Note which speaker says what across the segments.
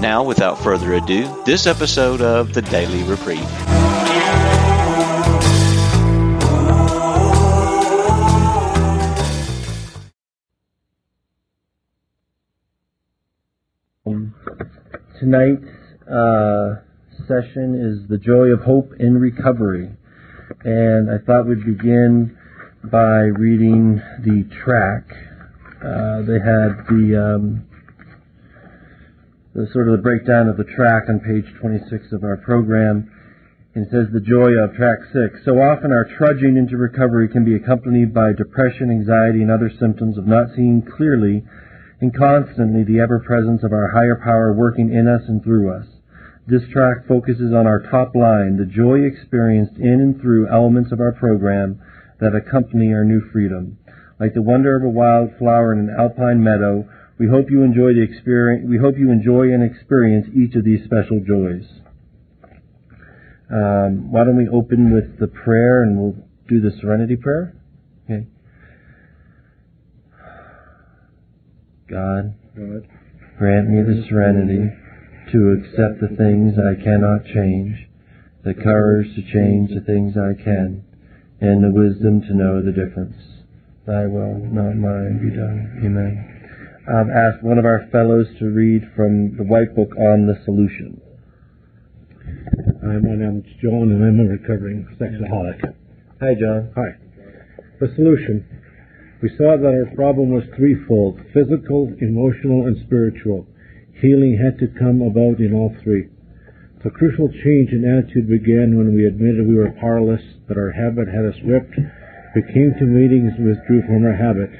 Speaker 1: Now, without further ado, this episode of the Daily Reprieve.
Speaker 2: Tonight's uh, session is the joy of hope in recovery, and I thought we'd begin by reading the track. Uh, they had the um, the sort of the breakdown of the track on page 26 of our program. And says the joy of track 6. So often our trudging into recovery can be accompanied by depression, anxiety, and other symptoms of not seeing clearly and constantly the ever presence of our higher power working in us and through us. This track focuses on our top line, the joy experienced in and through elements of our program that accompany our new freedom. Like the wonder of a wild flower in an alpine meadow, we hope you enjoy the experience. We hope you enjoy and experience each of these special joys. Um, why don't we open with the prayer and we'll do the serenity prayer? Okay. God,
Speaker 3: God,
Speaker 2: grant me the serenity to accept the things I cannot change, the courage to change the things I can, and the wisdom to know the difference. Thy will, not mine, be done. Amen. I've asked one of our fellows to read from the White Book on the Solution.
Speaker 3: Hi, my name is John, and I'm a recovering sexaholic.
Speaker 2: Hi, John.
Speaker 3: Hi. The solution. We saw that our problem was threefold physical, emotional, and spiritual. Healing had to come about in all three. The crucial change in attitude began when we admitted we were powerless, that our habit had us whipped. We came to meetings and withdrew from our habit.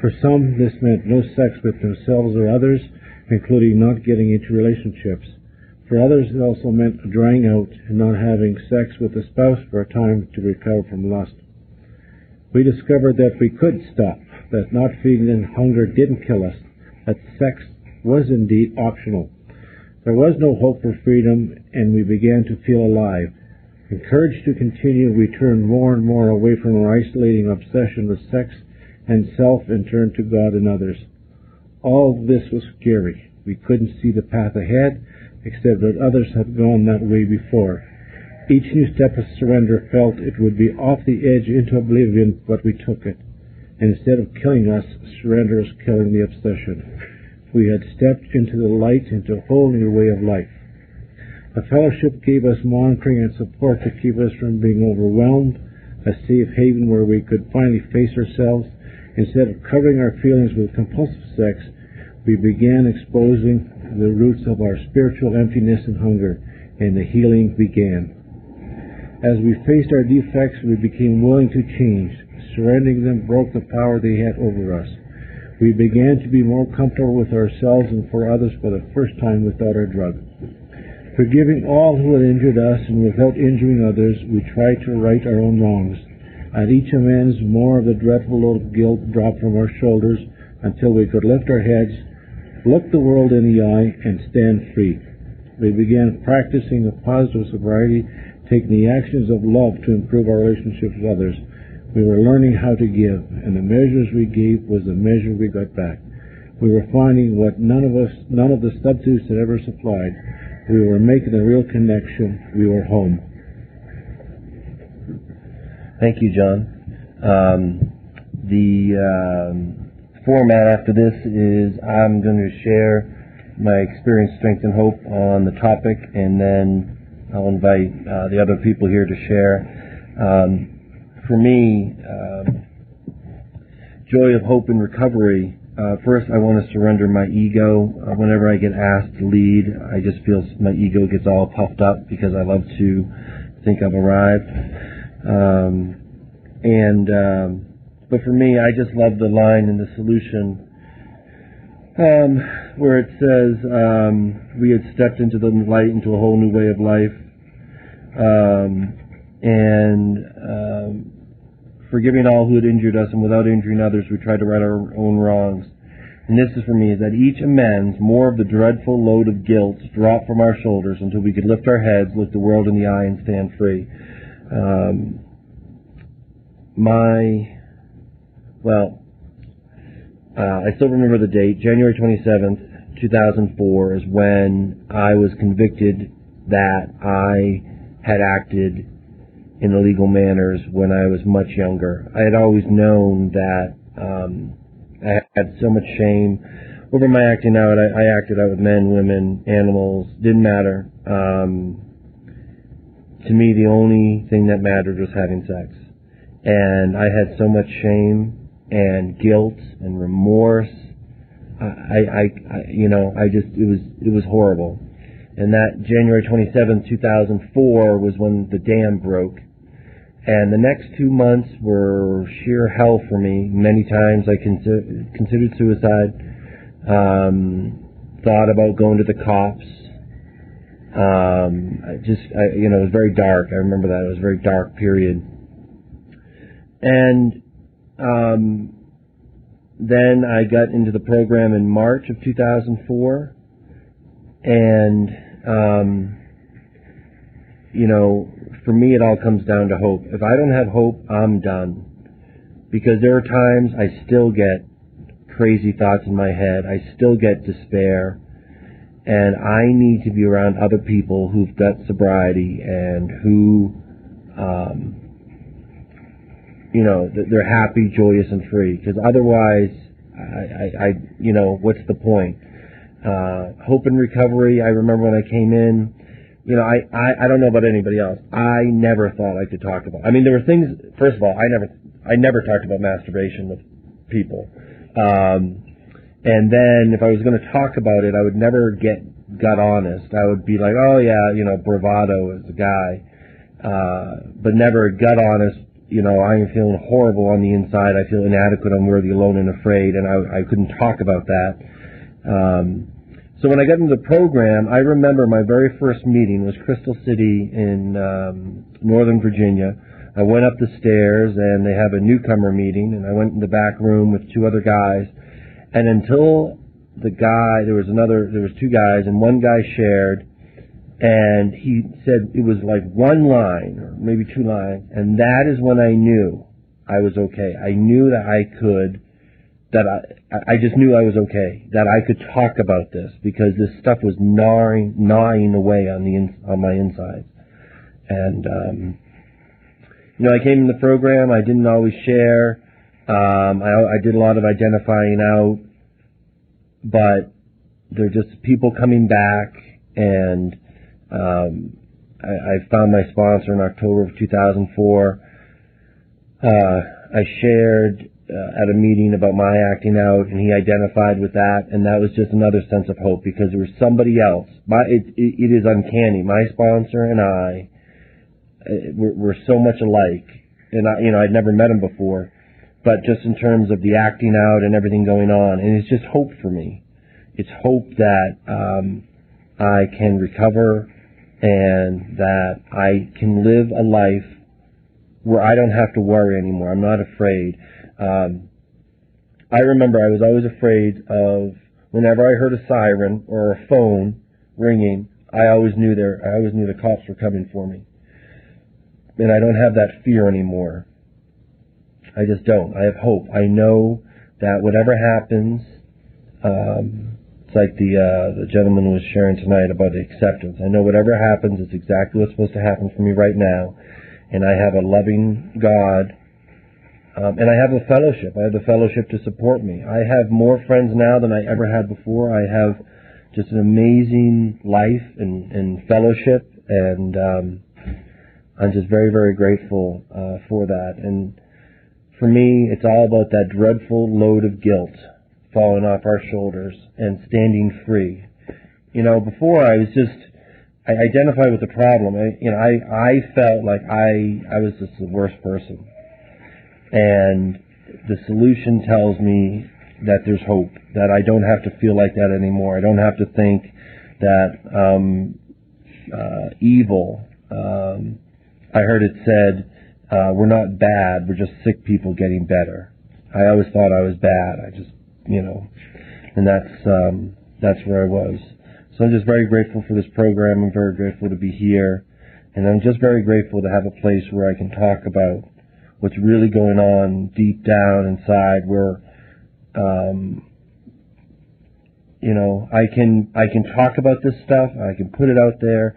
Speaker 3: For some, this meant no sex with themselves or others, including not getting into relationships. For others, it also meant drying out and not having sex with a spouse for a time to recover from lust. We discovered that we could stop, that not feeding feeling hunger didn't kill us, that sex was indeed optional. There was no hope for freedom, and we began to feel alive. Encouraged to continue, we turned more and more away from our isolating obsession with sex and self and turn to God and others. All this was scary. We couldn't see the path ahead, except that others had gone that way before. Each new step of surrender felt it would be off the edge into oblivion, but we took it. And instead of killing us, surrender is killing the obsession. We had stepped into the light, into a whole new way of life. The fellowship gave us monitoring and support to keep us from being overwhelmed, a safe haven where we could finally face ourselves Instead of covering our feelings with compulsive sex, we began exposing the roots of our spiritual emptiness and hunger, and the healing began. As we faced our defects, we became willing to change. Surrendering them broke the power they had over us. We began to be more comfortable with ourselves and for others for the first time without our drug. Forgiving all who had injured us and without injuring others, we tried to right our own wrongs. At each amends, more of the dreadful load of guilt dropped from our shoulders until we could lift our heads, look the world in the eye, and stand free. We began practicing a positive sobriety, taking the actions of love to improve our relationships with others. We were learning how to give, and the measures we gave was the measure we got back. We were finding what none of us, none of the substitutes had ever supplied. We were making a real connection. We were home.
Speaker 2: Thank you, John. Um, the um, format after this is I'm going to share my experience, strength, and hope on the topic, and then I'll invite uh, the other people here to share. Um, for me, um, joy of hope and recovery. Uh, first, I want to surrender my ego. Uh, whenever I get asked to lead, I just feel my ego gets all puffed up because I love to think I've arrived. Um, and um, but for me, I just love the line in the solution. um, where it says um, we had stepped into the light, into a whole new way of life, um, and um, forgiving all who had injured us, and without injuring others, we tried to right our own wrongs. And this is for me, that each amends more of the dreadful load of guilt dropped from our shoulders until we could lift our heads, look the world in the eye, and stand free. Um, my, well, uh, I still remember the date, January 27th, 2004, is when I was convicted that I had acted in illegal manners when I was much younger. I had always known that um, I had so much shame over my acting out. I, I acted out with men, women, animals. Didn't matter. Um, to me, the only thing that mattered was having sex, and I had so much shame and guilt and remorse. I, I, I, you know, I just it was it was horrible. And that January 27, 2004 was when the dam broke and the next two months were sheer hell for me. Many times I consider, considered suicide. Um, thought about going to the cops. Um, just, I, you know, it was very dark. I remember that. It was a very dark period. And um, then I got into the program in March of 2004. And, um, you know, for me, it all comes down to hope. If I don't have hope, I'm done. Because there are times I still get crazy thoughts in my head. I still get despair. And I need to be around other people who've got sobriety and who, um, you know, they're happy, joyous, and free. Because otherwise, I, I, I, you know, what's the point? Uh, hope and recovery. I remember when I came in, you know, I, I, I don't know about anybody else. I never thought I could talk about. I mean, there were things. First of all, I never, I never talked about masturbation with people. Um, and then if I was going to talk about it, I would never get gut honest. I would be like, oh yeah, you know, bravado is a guy, uh, but never gut honest. You know, I am feeling horrible on the inside. I feel inadequate, unworthy, alone, and afraid, and I, I couldn't talk about that. Um, so when I got into the program, I remember my very first meeting was Crystal City in um, Northern Virginia. I went up the stairs and they have a newcomer meeting, and I went in the back room with two other guys. And until the guy, there was another, there was two guys, and one guy shared, and he said it was like one line or maybe two lines, and that is when I knew I was okay. I knew that I could that I I just knew I was okay, that I could talk about this because this stuff was gnawing gnawing away on the in, on my insides. And um, you know, I came in the program. I didn't always share. Um, I, I did a lot of identifying out, but they're just people coming back, and um, I, I found my sponsor in October of 2004. Uh, I shared uh, at a meeting about my acting out, and he identified with that, and that was just another sense of hope because there was somebody else. My, it, it, it is uncanny. My sponsor and I, uh, we're, we're so much alike, and I, you know, I'd never met him before, but just in terms of the acting out and everything going on, and it's just hope for me. It's hope that um, I can recover and that I can live a life where I don't have to worry anymore. I'm not afraid. Um, I remember I was always afraid of whenever I heard a siren or a phone ringing. I always knew there. I always knew the cops were coming for me, and I don't have that fear anymore. I just don't. I have hope. I know that whatever happens, um, it's like the uh, the gentleman was sharing tonight about the acceptance. I know whatever happens is exactly what's supposed to happen for me right now, and I have a loving God um, and I have a fellowship. I have the fellowship to support me. I have more friends now than I ever had before. I have just an amazing life and, and fellowship, and um, I'm just very, very grateful uh, for that. And for me, it's all about that dreadful load of guilt falling off our shoulders and standing free. You know, before I was just I identified with the problem. I, you know, I I felt like I I was just the worst person and the solution tells me that there's hope, that I don't have to feel like that anymore. I don't have to think that um, uh, evil. Um, I heard it said, uh, "We're not bad. We're just sick people getting better." I always thought I was bad. I just, you know, and that's um, that's where I was. So I'm just very grateful for this program. I'm very grateful to be here, and I'm just very grateful to have a place where I can talk about what's really going on deep down inside, where um, you know, I can I can talk about this stuff. I can put it out there,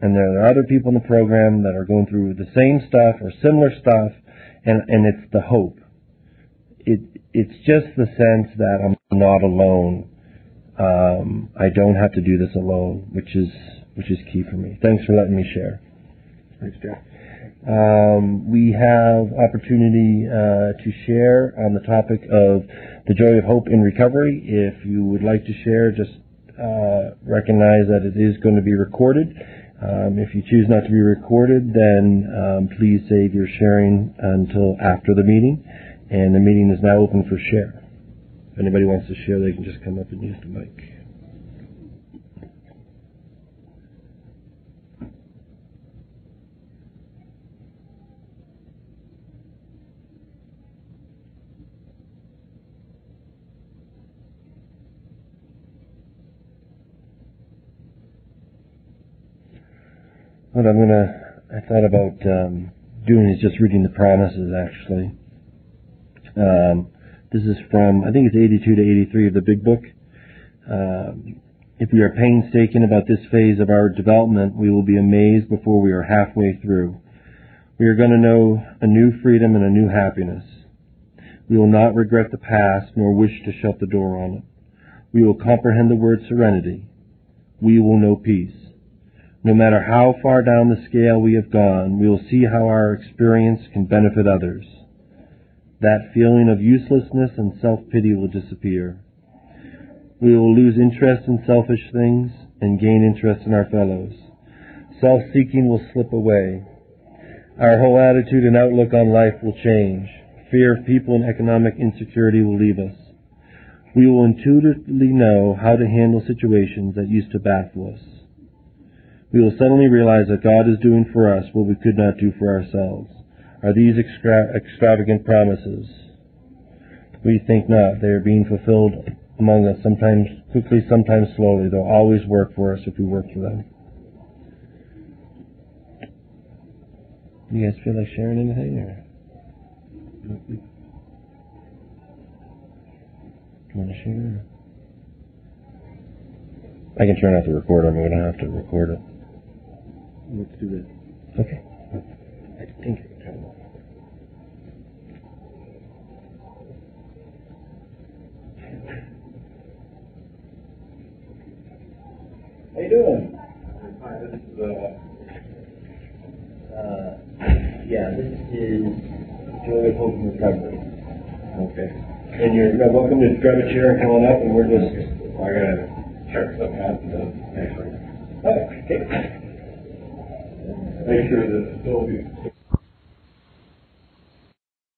Speaker 2: and there are other people in the program that are going through the same stuff or similar stuff, and and it's the hope. It it's just the sense that I'm not alone. Um, I don't have to do this alone, which is which is key for me. Thanks for letting me share.
Speaker 3: Thanks, Jeff.
Speaker 2: Um, we have opportunity uh, to share on the topic of the joy of hope in recovery. If you would like to share, just uh, recognize that it is going to be recorded. Um, if you choose not to be recorded, then um, please save your sharing until after the meeting. And the meeting is now open for share. If anybody wants to share, they can just come up and use the mic. What I'm gonna, I thought about um, doing is just reading the promises. Actually, um, this is from I think it's 82 to 83 of the Big Book. Um, if we are painstaking about this phase of our development, we will be amazed before we are halfway through. We are going to know a new freedom and a new happiness. We will not regret the past nor wish to shut the door on it. We will comprehend the word serenity. We will know peace. No matter how far down the scale we have gone, we will see how our experience can benefit others. That feeling of uselessness and self-pity will disappear. We will lose interest in selfish things and gain interest in our fellows. Self-seeking will slip away. Our whole attitude and outlook on life will change. Fear of people and economic insecurity will leave us. We will intuitively know how to handle situations that used to baffle us we will suddenly realize that God is doing for us what we could not do for ourselves. Are these extra- extravagant promises? We think not. They are being fulfilled among us, sometimes quickly, sometimes slowly. They'll always work for us if we work for them. You guys feel like sharing anything? Or? Want to share? I can turn off the recorder. I'm going to have to record it.
Speaker 3: Let's do that.
Speaker 2: Okay. I think I can turn it off. How you doing?
Speaker 4: Hi, this is, uh,
Speaker 2: Uh, yeah, this is Joy of Hope and Recovery.
Speaker 4: okay.
Speaker 2: And you're you're welcome to grab a chair and come on up, and we're just.
Speaker 4: I gotta check something out and, next week.
Speaker 2: Okay.
Speaker 4: Make sure that the facility